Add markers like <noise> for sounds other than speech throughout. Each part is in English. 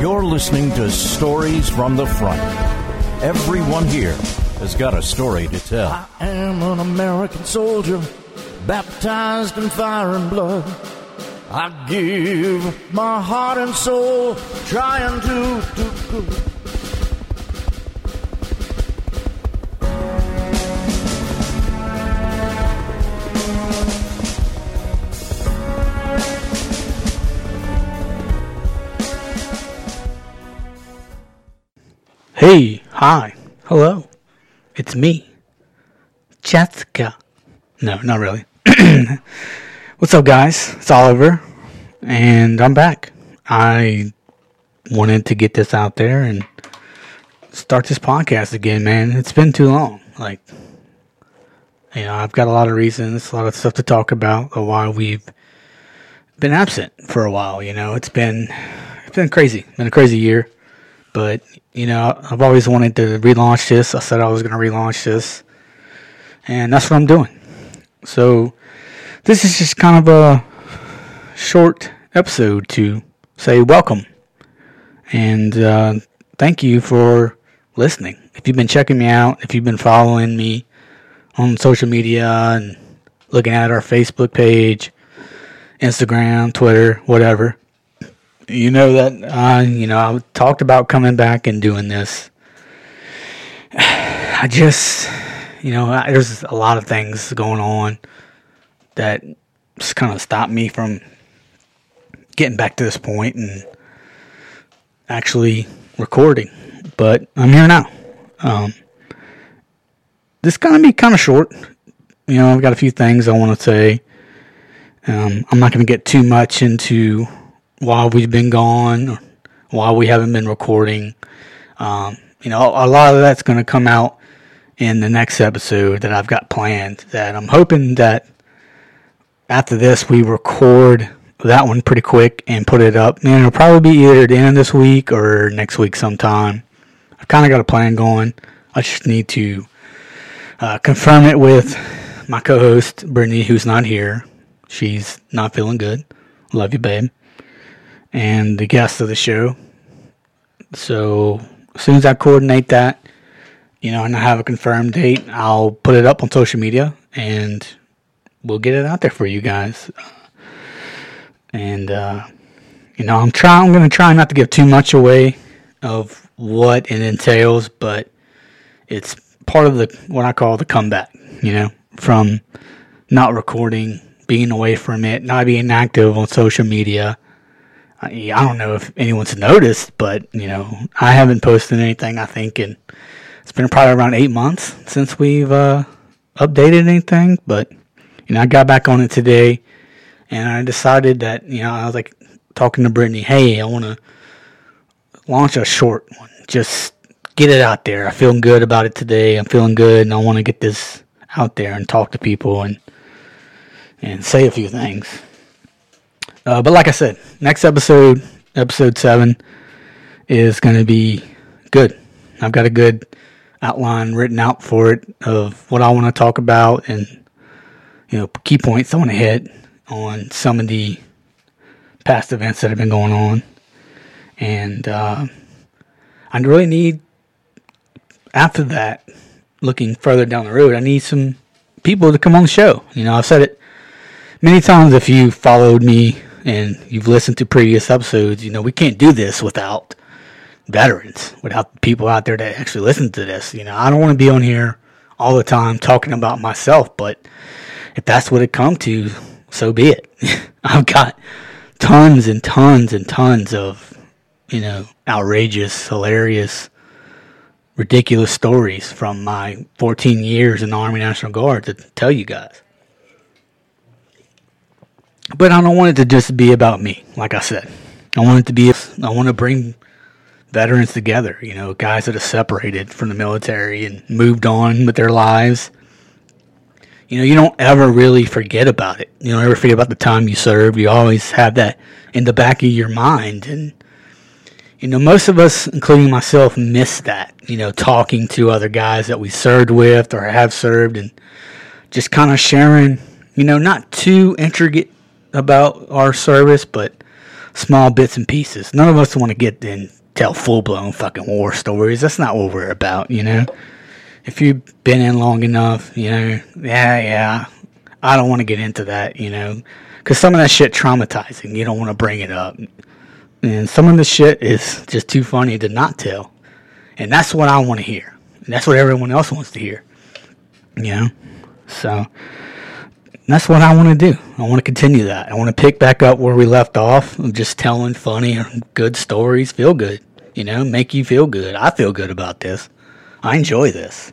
You're listening to Stories from the Front. Everyone here has got a story to tell. I am an American soldier, baptized in fire and blood. I give my heart and soul, trying to do good. Hi, hello. It's me, Jessica. No, not really. <clears throat> What's up, guys? It's Oliver, and I'm back. I wanted to get this out there and start this podcast again, man. It's been too long. Like, you know, I've got a lot of reasons, a lot of stuff to talk about of why we've been absent for a while. You know, it's been it's been crazy, been a crazy year. But you know, I've always wanted to relaunch this. I said I was going to relaunch this, and that's what I'm doing. So this is just kind of a short episode to say welcome and uh, thank you for listening. If you've been checking me out, if you've been following me on social media and looking at our Facebook page, Instagram, Twitter, whatever, you know that uh, you know I talked about coming back and doing this. <sighs> I just, you know, there's a lot of things going on that just kind of stopped me from getting back to this point and actually recording. But I'm here now. Um, this is gonna be kind of short. You know, I've got a few things I want to say. Um, I'm not going to get too much into why we've been gone, or why we haven't been recording. Um, you know, a lot of that's going to come out in the next episode that I've got planned. That I'm hoping that after this we record that one pretty quick and put it up. And it'll probably be either the end of this week or next week sometime. I've kind of got a plan going. I just need to uh, confirm it with my co-host Brittany, who's not here. She's not feeling good. Love you, babe. And the guest of the show. So as soon as I coordinate that, you know, and I have a confirmed date, I'll put it up on social media and we'll get it out there for you guys. And uh, you know, I'm trying. I'm gonna try not to give too much away of what it entails, but it's part of the what I call the comeback. You know, from not recording, being away from it, not being active on social media. I, I don't know if anyone's noticed, but you know, I haven't posted anything. I think, and it's been probably around eight months since we've uh, updated anything. But you know, I got back on it today, and I decided that you know I was like talking to Brittany, hey, I want to launch a short one, just get it out there. I'm feeling good about it today. I'm feeling good, and I want to get this out there and talk to people and and say a few things. Uh, but like I said, next episode, episode seven, is going to be good. I've got a good outline written out for it of what I want to talk about and you know key points I want to hit on some of the past events that have been going on, and uh, I really need after that, looking further down the road, I need some people to come on the show. You know, I've said it many times. If you followed me and you've listened to previous episodes, you know we can't do this without veterans, without people out there that actually listen to this. You know, I don't want to be on here all the time talking about myself, but if that's what it come to, so be it. <laughs> I've got tons and tons and tons of, you know, outrageous, hilarious, ridiculous stories from my 14 years in the Army National Guard to tell you guys. But I don't want it to just be about me, like I said. I want it to be, I want to bring veterans together, you know, guys that are separated from the military and moved on with their lives. You know, you don't ever really forget about it. You don't ever forget about the time you served. You always have that in the back of your mind. And, you know, most of us, including myself, miss that, you know, talking to other guys that we served with or have served and just kind of sharing, you know, not too intricate about our service, but small bits and pieces. None of us want to get in tell full blown fucking war stories. That's not what we're about, you know. If you've been in long enough, you know, yeah, yeah. I don't want to get into that, you know, because some of that shit traumatizing. You don't want to bring it up, and some of the shit is just too funny to not tell, and that's what I want to hear. And that's what everyone else wants to hear, you know. So that's what I want to do. I want to continue that. I want to pick back up where we left off, of just telling funny good stories, feel good, you know, make you feel good. I feel good about this. I enjoy this.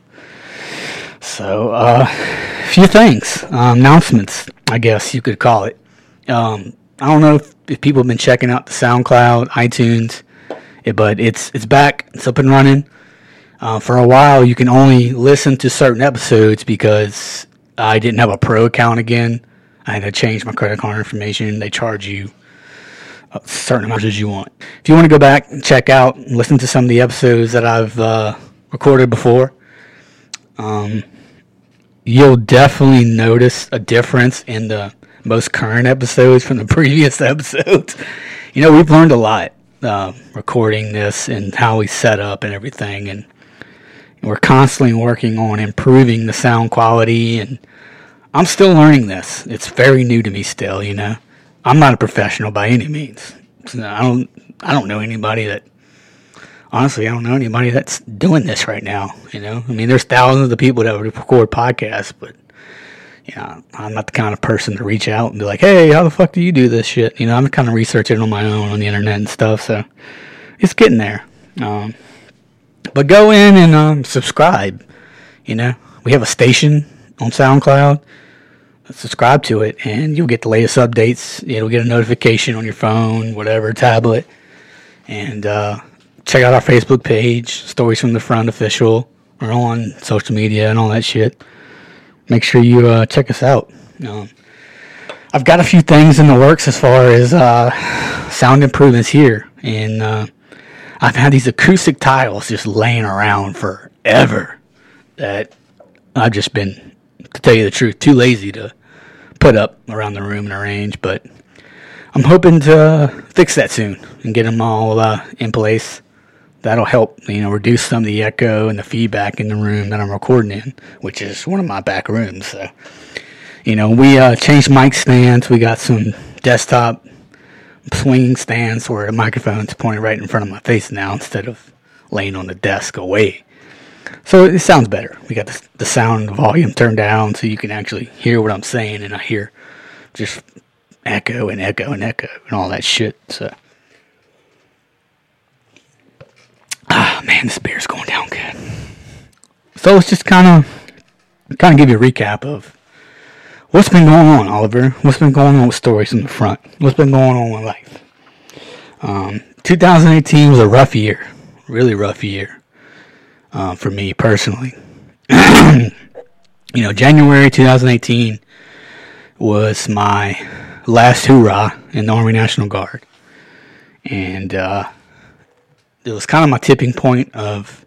So, uh, a few things, um, announcements, I guess you could call it. Um, I don't know if, if, people have been checking out the SoundCloud, iTunes, but it's it's back. It's up and running. Uh, for a while, you can only listen to certain episodes because I didn't have a pro account again. I had to change my credit card information. They charge you a certain amount as you want. If you want to go back and check out, and listen to some of the episodes that I've uh, recorded before, um, you'll definitely notice a difference in the most current episodes from the <laughs> previous episodes. You know, we've learned a lot uh, recording this and how we set up and everything, and we're constantly working on improving the sound quality. And I'm still learning this. It's very new to me still. You know, I'm not a professional by any means. I don't. I don't know anybody that honestly, I don't know anybody that's doing this right now. You know, I mean, there's thousands of people that would record podcasts, but you know, I'm not the kind of person to reach out and be like, "Hey, how the fuck do you do this shit?" You know, I'm kind of researching on my own on the internet and stuff, so it's getting there. Um, but go in and um, subscribe. You know, we have a station on SoundCloud. Subscribe to it, and you'll get the latest updates. You'll get a notification on your phone, whatever tablet, and uh, check out our Facebook page, Stories from the Front official. We're on social media and all that shit. Make sure you uh, check us out. Um, I've got a few things in the works as far as uh, sound improvements here, and uh, I've had these acoustic tiles just laying around forever that I've just been, to tell you the truth, too lazy to put up around the room and arrange. But I'm hoping to fix that soon and get them all uh, in place that'll help you know reduce some of the echo and the feedback in the room that I'm recording in, which is one of my back rooms. So, you know, we uh, changed mic stands. We got some desktop swinging stands where the microphone's pointed right in front of my face now instead of laying on the desk away. So it sounds better. We got the, the sound volume turned down so you can actually hear what I'm saying, and I hear just echo and echo and echo and all that shit. So Ah, man, this beer's going down good. So let's just kind of, kind of give you a recap of what's been going on, Oliver. What's been going on with stories in the front? What's been going on with life? Um, 2018 was a rough year, really rough year uh, for me personally. <clears throat> you know, January 2018 was my last hoorah in the Army National Guard, and uh, it was kind of my tipping point of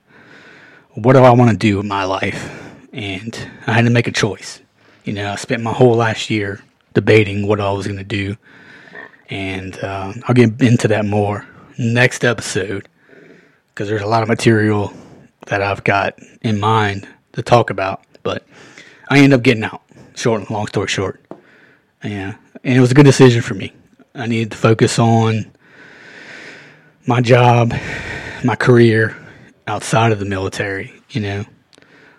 what do I want to do with my life, and I had to make a choice. You know, I spent my whole last year debating what I was going to do, and uh, I'll get into that more next episode because there's a lot of material that I've got in mind to talk about. But I ended up getting out. Short, and long story short, yeah, and it was a good decision for me. I needed to focus on my job, my career outside of the military. You know,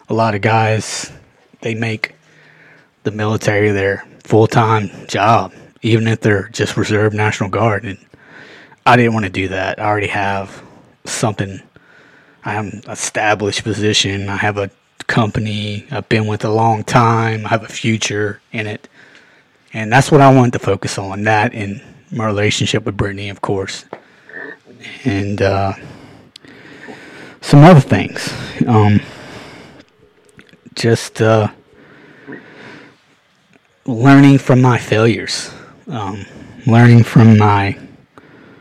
a lot of guys they make the military their full time job, even if they're just reserve National Guard. And I didn't want to do that. I already have something. I have an established position. I have a company I've been with a long time. I have a future in it. And that's what I wanted to focus on. That and my relationship with Brittany, of course and uh, some other things. Um, just uh, learning from my failures, um, learning from my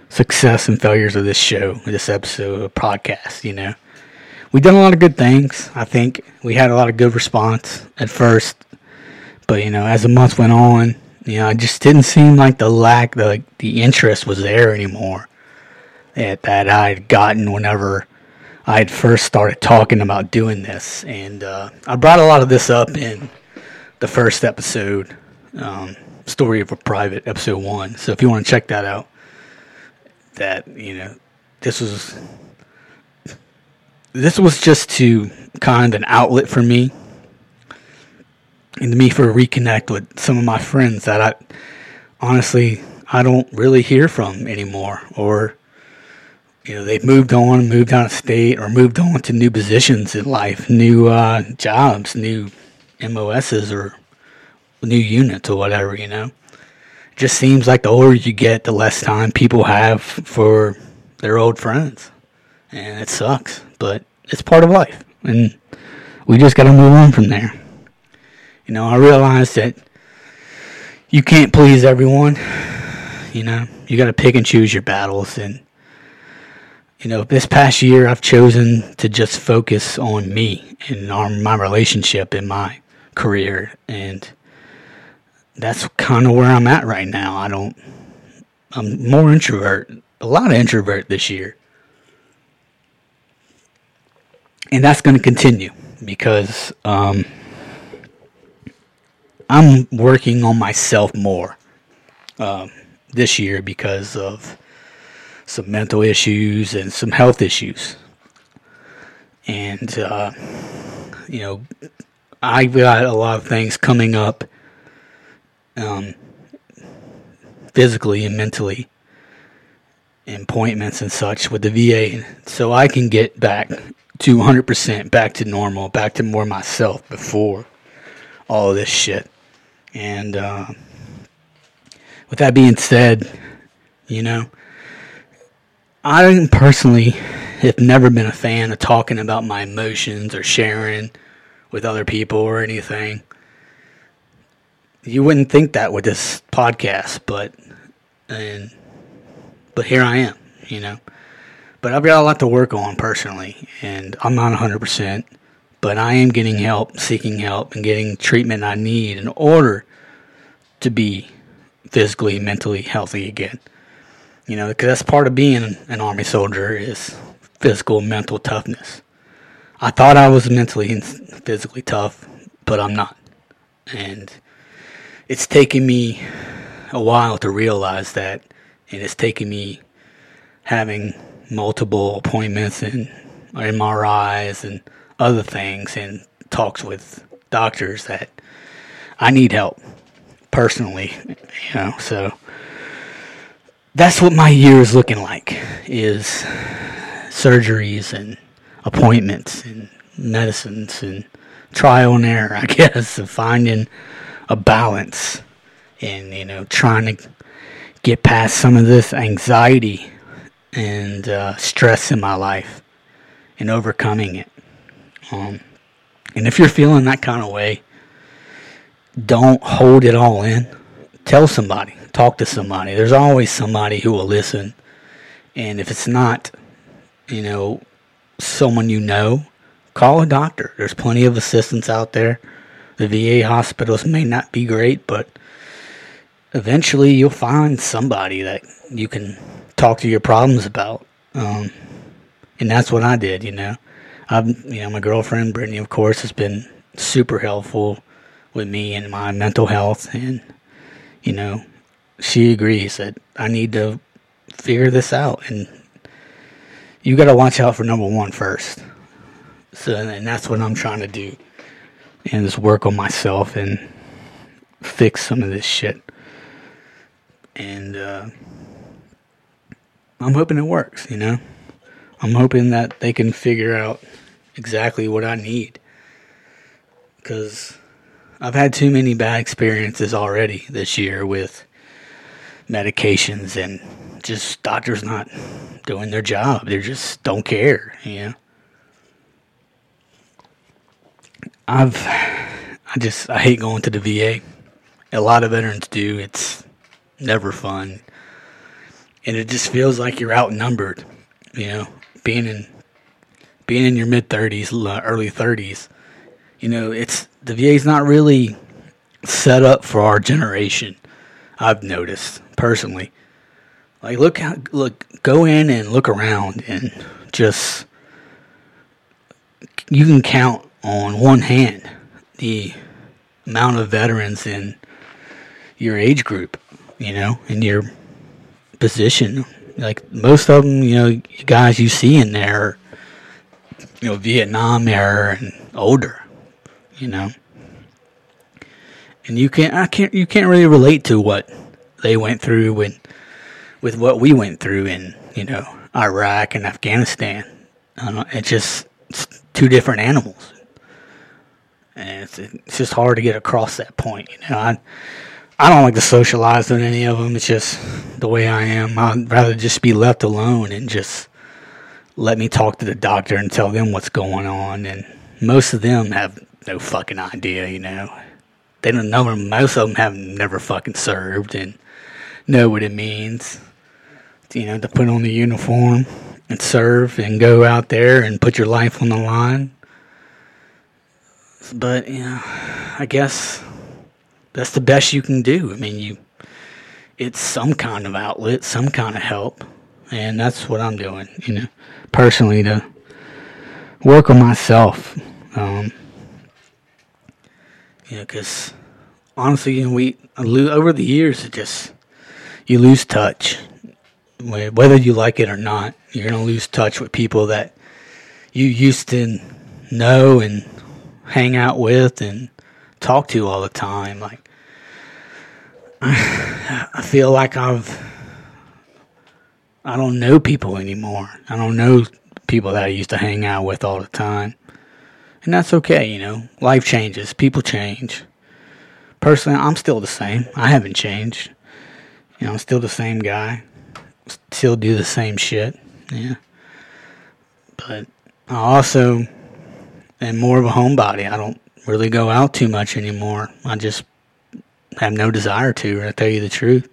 success and failures of this show, this episode of podcast. You know, we've done a lot of good things. I think we had a lot of good response at first, but you know, as the months went on, You know, it just didn't seem like the lack, the the interest was there anymore that, that I had gotten whenever I had first started talking about doing this. And uh, I brought a lot of this up in the first episode, um, Story of a Private, episode one. So if you want to check that out, that, you know, this was. This was just to kind of an outlet for me and me for a reconnect with some of my friends that I honestly I don't really hear from anymore or you know they've moved on moved out of state or moved on to new positions in life new uh, jobs new mos's or new units or whatever you know it just seems like the older you get the less time people have for their old friends and it sucks but it's part of life and we just got to move on from there you know, I realize that you can't please everyone. You know, you got to pick and choose your battles. And, you know, this past year, I've chosen to just focus on me and on my relationship and my career. And that's kind of where I'm at right now. I don't, I'm more introvert, a lot of introvert this year. And that's going to continue because, um, I'm working on myself more um, this year because of some mental issues and some health issues. And, uh, you know, I've got a lot of things coming up um, physically and mentally, appointments and such with the VA, so I can get back to 100% back to normal, back to more myself before all this shit. And uh, with that being said, you know, I personally have never been a fan of talking about my emotions or sharing with other people or anything. You wouldn't think that with this podcast, but and but here I am, you know. But I've got a lot to work on personally, and I'm not 100% but I am getting help, seeking help, and getting treatment I need in order to be physically, mentally healthy again. You know, because that's part of being an army soldier is physical, mental toughness. I thought I was mentally and physically tough, but I'm not. And it's taken me a while to realize that, and it's taken me having multiple appointments and MRIs and other things and talks with doctors that I need help personally, you know. So that's what my year is looking like is surgeries and appointments and medicines and trial and error, I <laughs> guess, of finding a balance and you know trying to get past some of this anxiety and uh, stress in my life and overcoming it. Um, and if you're feeling that kind of way, don't hold it all in. Tell somebody, talk to somebody. There's always somebody who will listen. And if it's not, you know, someone you know, call a doctor. There's plenty of assistance out there. The VA hospitals may not be great, but eventually you'll find somebody that you can talk to your problems about. Um, and that's what I did, you know. I've, you know, my girlfriend Brittany, of course, has been super helpful with me and my mental health, and you know, she agrees that I need to figure this out, and you got to watch out for number one first. So, and that's what I'm trying to do, and just work on myself and fix some of this shit. And uh, I'm hoping it works, you know. I'm hoping that they can figure out exactly what I need. Because I've had too many bad experiences already this year with medications and just doctors not doing their job. They just don't care, you know. I've I just I hate going to the VA. A lot of veterans do. It's never fun. And it just feels like you're outnumbered, you know, being in being in your mid 30s, early 30s, you know, it's the VA's not really set up for our generation. I've noticed personally. Like look how look go in and look around and just you can count on one hand the amount of veterans in your age group, you know, in your position. Like most of them, you know, guys you see in there, you know, Vietnam era and older, you know. And you can't, I can't, you can't really relate to what they went through when, with what we went through in, you know, Iraq and Afghanistan. Um, it's just it's two different animals and it's, it's just hard to get across that point. You know, I I don't like to socialize with any of them. It's just the way I am. I'd rather just be left alone and just let me talk to the doctor and tell them what's going on. And most of them have no fucking idea. You know, they don't know. Most of them have never fucking served and know what it means. You know, to put on the uniform and serve and go out there and put your life on the line but you know, I guess that's the best you can do. I mean, you it's some kind of outlet, some kind of help, and that's what I'm doing. You know, personally to work on myself. Um, you know, because honestly, you know, we over the years, it just you lose touch. Whether you like it or not, you're gonna lose touch with people that you used to know and hang out with and talk to all the time. Like, <sighs> I feel like I've, I don't know people anymore. I don't know people that I used to hang out with all the time. And that's okay, you know. Life changes, people change. Personally, I'm still the same. I haven't changed. You know, I'm still the same guy. Still do the same shit. Yeah. But I also am more of a homebody. I don't really go out too much anymore. I just have no desire to, to tell you the truth.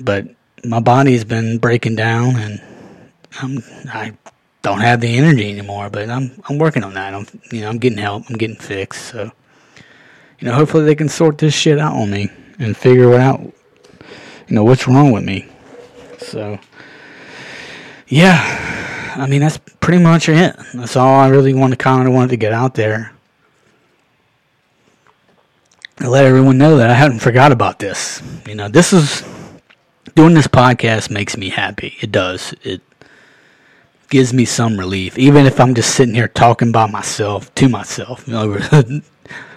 But my body's been breaking down, and I'm I don't have the energy anymore. But I'm I'm working on that. I'm you know I'm getting help. I'm getting fixed. So you know hopefully they can sort this shit out on me and figure out. You know what's wrong with me. So yeah I mean, that's pretty much it. That's all I really wanted, to kind of wanted to get out there. Let everyone know that I hadn't forgot about this. You know, this is doing this podcast makes me happy. It does. It gives me some relief, even if I'm just sitting here talking by myself to myself <laughs> over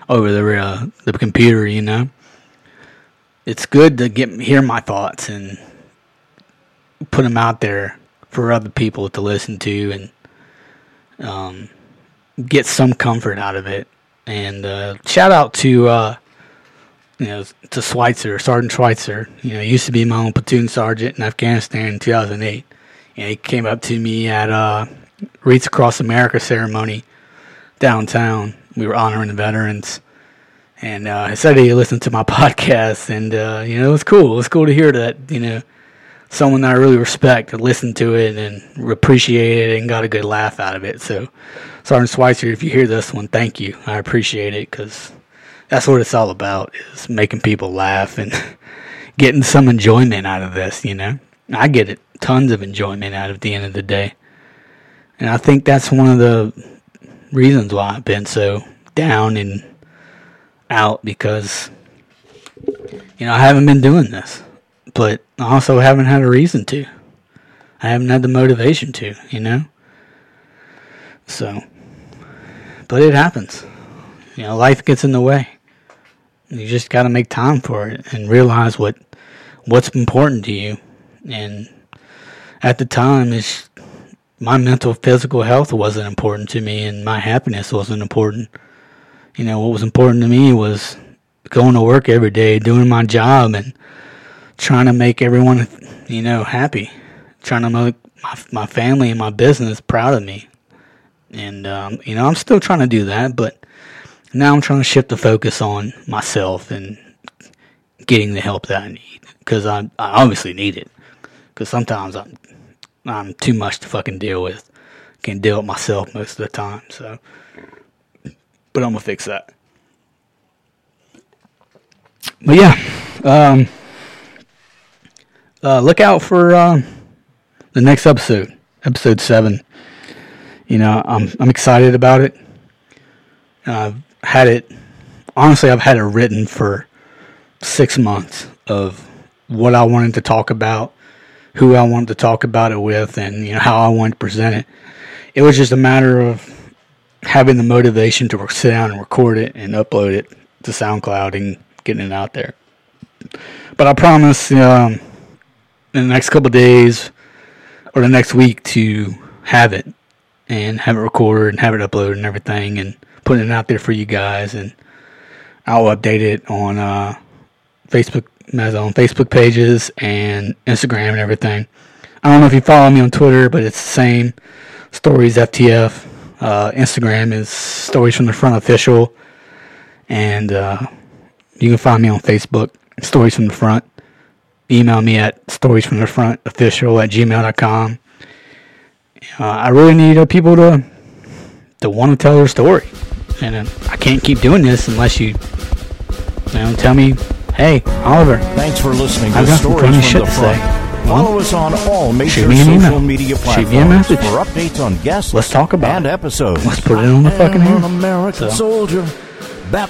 over the uh, the computer. You know, it's good to get hear my thoughts and put them out there for other people to listen to and um, get some comfort out of it. And uh, shout out to uh, you know to Schweitzer, Sergeant Schweitzer. You know, used to be my own platoon sergeant in Afghanistan in 2008. And he came up to me at uh, Wreaths Across America ceremony downtown. We were honoring the veterans. And uh, he said he listened to my <laughs> podcast, and uh, you know it was cool. It was cool to hear that you know someone that I really respect to listened to it and appreciated it and got a good laugh out of it. So, Sergeant Schweitzer, if you hear this one, thank you. I appreciate it because that's what it's all about is making people laugh and <laughs> getting some enjoyment out of this, you know. I get it, tons of enjoyment out of the end of the day. And I think that's one of the reasons why I've been so down and out because you know, I haven't been doing this but I also haven't had a reason to. I haven't had the motivation to, you know? So, but it happens. You know, life gets in the way. You just got to make time for it and realize what what's important to you. And at the time, it's my mental, physical health wasn't important to me, and my happiness wasn't important. You know, what was important to me was going to work every day, doing my job, and trying to make everyone, you know, happy, trying to make my, my family and my business proud of me. And, um, you know, I'm still trying to do that, but now I'm trying to shift the focus on myself and getting the help that I need because I, I obviously need it because sometimes I'm, I'm too much to fucking deal with. Can't deal with myself most of the time, so. But I'm gonna fix that. But yeah um, uh, look out for uh, the next episode, episode seven. You know, I'm I'm excited about it. I've had it. Honestly, I've had it written for six months of what I wanted to talk about, who I wanted to talk about it with, and you know how I wanted to present it. It was just a matter of having the motivation to sit down and record it and upload it to SoundCloud and getting it out there. But I promise, um, in the next couple days or the next week to have it and have it recorded and have it uploaded and everything and putting it out there for you guys and I'll update it on uh, Facebook on Facebook pages and Instagram and everything. I don't know if you follow me on Twitter, but it's the same. Stories FTF. Uh, Instagram is Stories from the Front Official. And uh, you can find me on Facebook, Stories from the Front. Email me at Stories from the Front Official at gmail.com. Uh, I really need uh, people to to want to tell their story. And uh, I can't keep doing this unless you, you know, tell me, hey, Oliver. Thanks for listening I've to got some Stories funny from shit the to Front. say. Follow us on all major Shoot me an social email. media Shoot platforms me a message. for updates on guests Let's talk about and episodes. Let's put it on the fucking air. American So. soldier,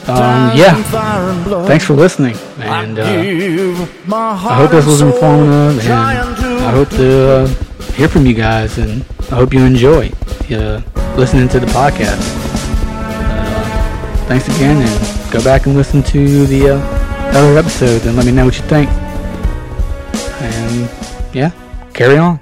Um, yeah. in fire and blood. Thanks for listening. And I uh, I hope this was informative, and I hope to uh, hear from you guys, and I hope you enjoy uh, listening to the podcast. Uh, thanks again, and go back and listen to the uh, other episodes, and let me know what you think. And yeah, carry on.